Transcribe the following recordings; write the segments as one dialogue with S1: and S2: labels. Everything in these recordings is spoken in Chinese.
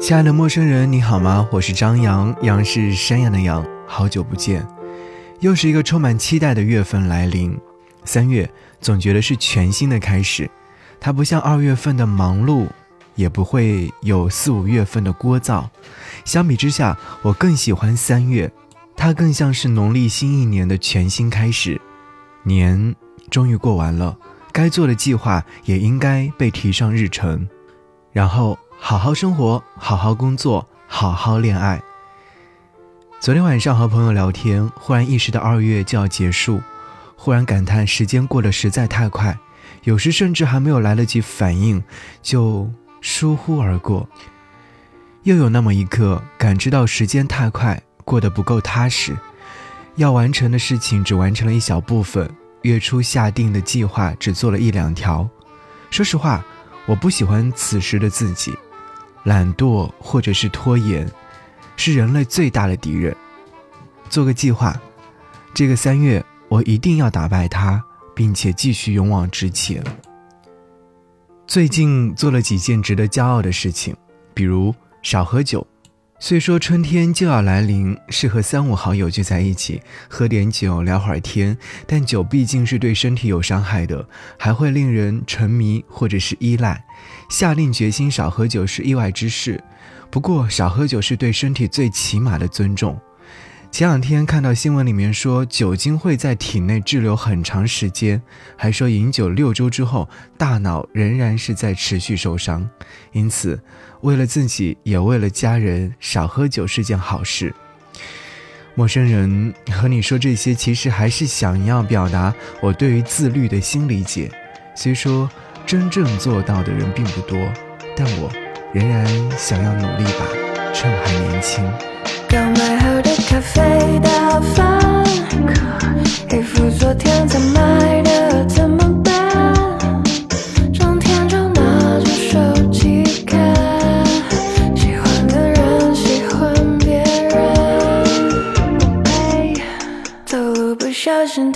S1: 亲爱的陌生人，你好吗？我是张扬，杨是山羊的羊。好久不见，又是一个充满期待的月份来临。三月总觉得是全新的开始，它不像二月份的忙碌，也不会有四五月份的聒噪。相比之下，我更喜欢三月，它更像是农历新一年的全新开始。年终于过完了，该做的计划也应该被提上日程，然后好好生活，好好工作，好好恋爱。昨天晚上和朋友聊天，忽然意识到二月就要结束，忽然感叹时间过得实在太快，有时甚至还没有来得及反应，就疏忽而过。又有那么一刻，感知到时间太快，过得不够踏实。要完成的事情只完成了一小部分，月初下定的计划只做了一两条。说实话，我不喜欢此时的自己，懒惰或者是拖延，是人类最大的敌人。做个计划，这个三月我一定要打败它，并且继续勇往直前。最近做了几件值得骄傲的事情，比如少喝酒。虽说春天就要来临，适合三五好友聚在一起喝点酒聊会儿天，但酒毕竟是对身体有伤害的，还会令人沉迷或者是依赖。下定决心少喝酒是意外之事，不过少喝酒是对身体最起码的尊重。前两天看到新闻里面说，酒精会在体内滞留很长时间，还说饮酒六周之后，大脑仍然是在持续受伤。因此，为了自己也为了家人，少喝酒是件好事。陌生人和你说这些，其实还是想要表达我对于自律的新理解。虽说真正做到的人并不多，但我仍然想要努力吧，趁还年轻。
S2: 刚买好的咖啡打翻，衣服昨天才买的，怎么办？整天就拿着手机看，喜欢的人喜欢别人，走路不小心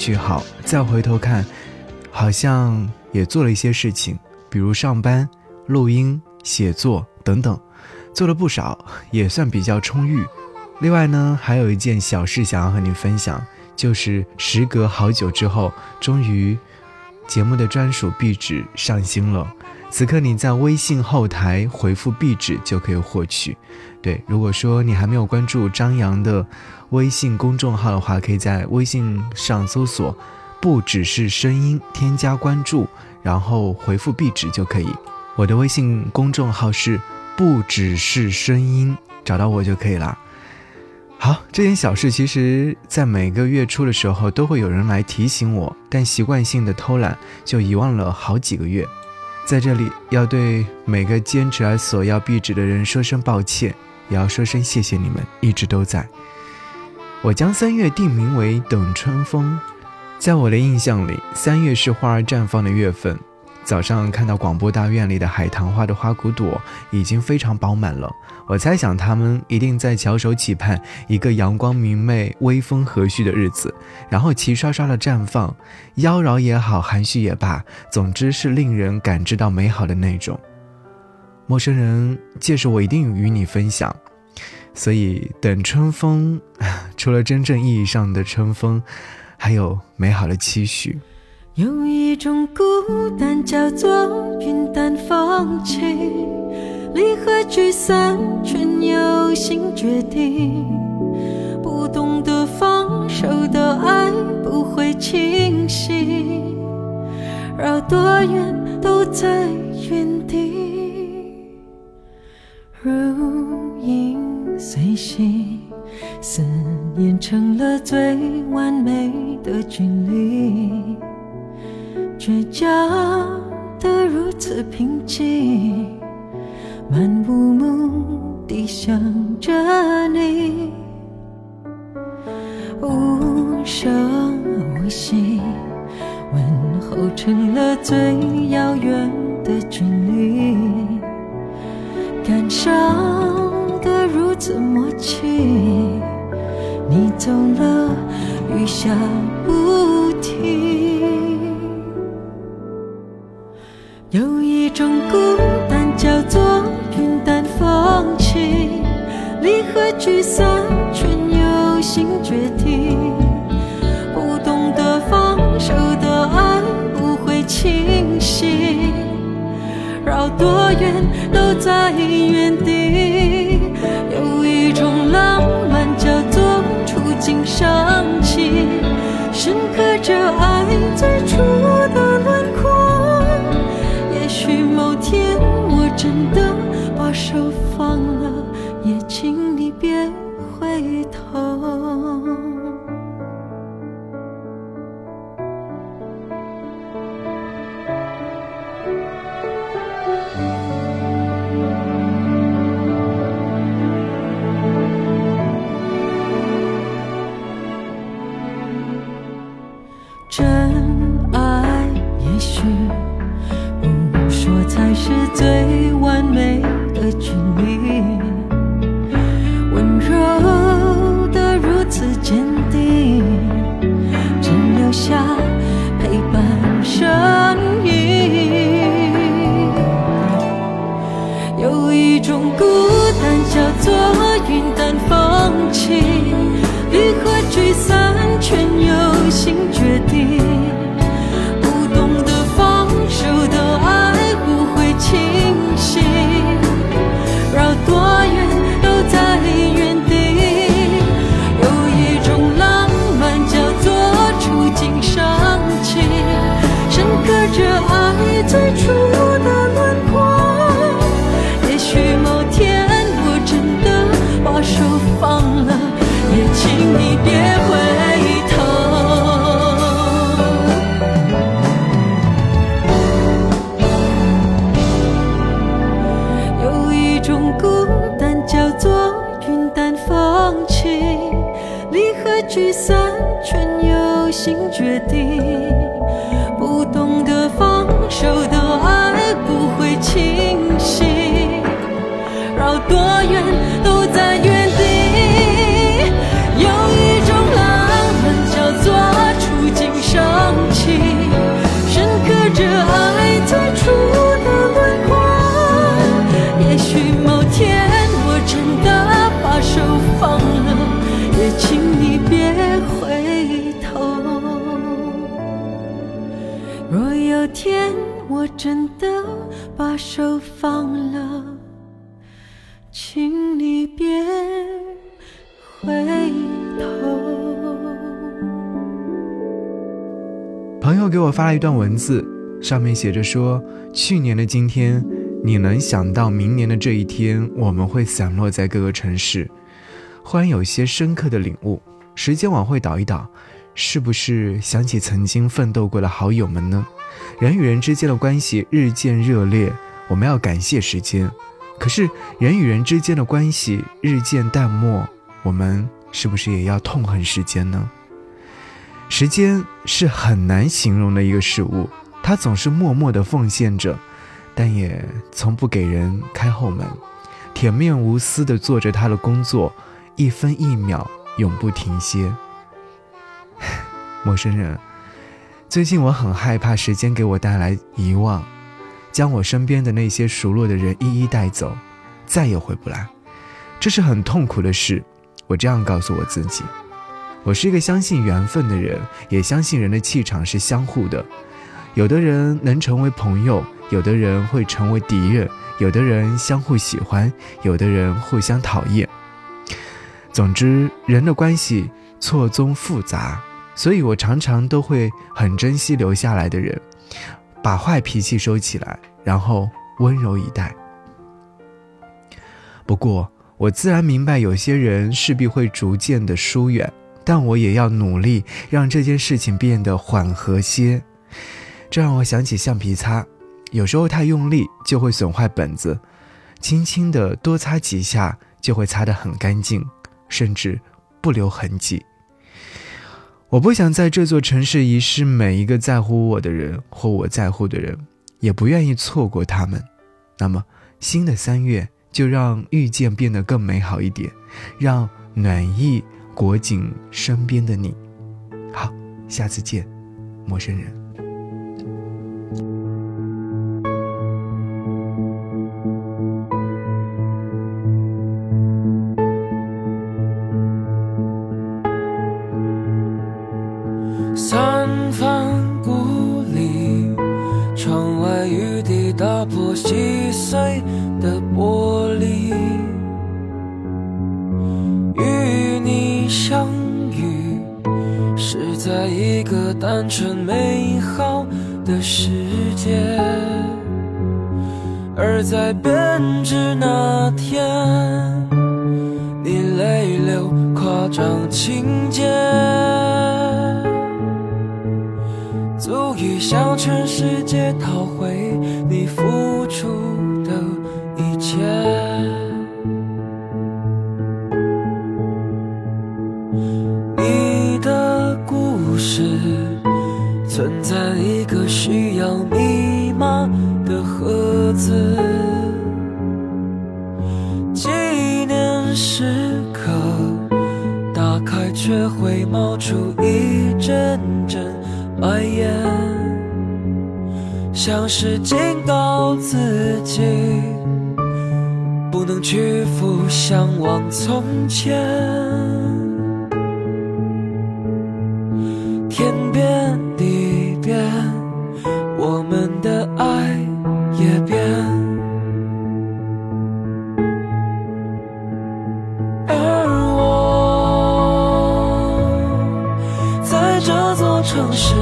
S1: 句号。再回头看，好像也做了一些事情，比如上班、录音、写作等等，做了不少，也算比较充裕。另外呢，还有一件小事想要和你分享，就是时隔好久之后，终于节目的专属壁纸上新了。此刻你在微信后台回复壁纸就可以获取。对，如果说你还没有关注张扬的微信公众号的话，可以在微信上搜索“不只是声音”，添加关注，然后回复壁纸就可以。我的微信公众号是“不只是声音”，找到我就可以了。好，这点小事其实，在每个月初的时候都会有人来提醒我，但习惯性的偷懒，就遗忘了好几个月。在这里，要对每个坚持而索要壁纸的人说声抱歉，也要说声谢谢你们一直都在。我将三月定名为等春风，在我的印象里，三月是花儿绽放的月份。早上看到广播大院里的海棠花的花骨朵已经非常饱满了，我猜想他们一定在翘首企盼一个阳光明媚、微风和煦的日子，然后齐刷刷的绽放，妖娆也好，含蓄也罢，总之是令人感知到美好的那种。陌生人，届时我一定与你分享。所以等春风，除了真正意义上的春风，还有美好的期许。
S3: 有一种孤单叫做云淡风轻，离合聚散全由心决定。不懂得放手的爱不会清晰，绕多远都在原地。成了最完美的距离。倔强的如此平静，漫无目的想着你，无声无息，问候成了最遥远的距离，感伤的如此默契，你走了，雨下不停。有一种孤单叫做云淡风轻，离合聚散却有心决定。不懂得放手的爱不会清晰，绕多远都在最初真的把手放了，请你别回头。
S1: 朋友给我发了一段文字，上面写着说：“去年的今天，你能想到明年的这一天，我们会散落在各个城市。”忽然有些深刻的领悟。时间往回倒一倒，是不是想起曾经奋斗过的好友们呢？人与人之间的关系日渐热烈，我们要感谢时间。可是人与人之间的关系日渐淡漠，我们是不是也要痛恨时间呢？时间是很难形容的一个事物，它总是默默地奉献着，但也从不给人开后门，铁面无私地做着他的工作，一分一秒永不停歇。陌生人，最近我很害怕时间给我带来遗忘，将我身边的那些熟络的人一一带走，再也回不来，这是很痛苦的事。我这样告诉我自己。我是一个相信缘分的人，也相信人的气场是相互的。有的人能成为朋友，有的人会成为敌人，有的人相互喜欢，有的人互相讨厌。总之，人的关系错综复杂，所以我常常都会很珍惜留下来的人，把坏脾气收起来，然后温柔以待。不过，我自然明白，有些人势必会逐渐的疏远。但我也要努力让这件事情变得缓和些。这让我想起橡皮擦，有时候太用力就会损坏本子，轻轻的多擦几下就会擦得很干净，甚至不留痕迹。我不想在这座城市遗失每一个在乎我的人或我在乎的人，也不愿意错过他们。那么，新的三月就让遇见变得更美好一点，让暖意。裹紧身边的你，好，下次见，陌生人。
S4: 相遇是在一个单纯美好的世界，而在编织那天，你泪流夸张情节，足以向全世界讨回你付出的一切。存在一个需要密码的盒子，纪念时刻打开却会冒出一阵阵白烟，像是警告自己不能屈服，向往从前。这座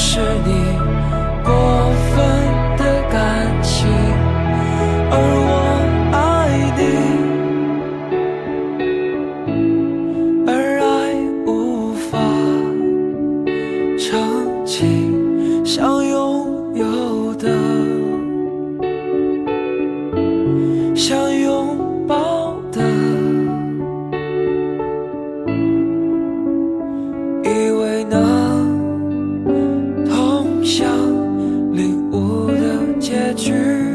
S4: 是你结局。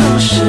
S4: 这座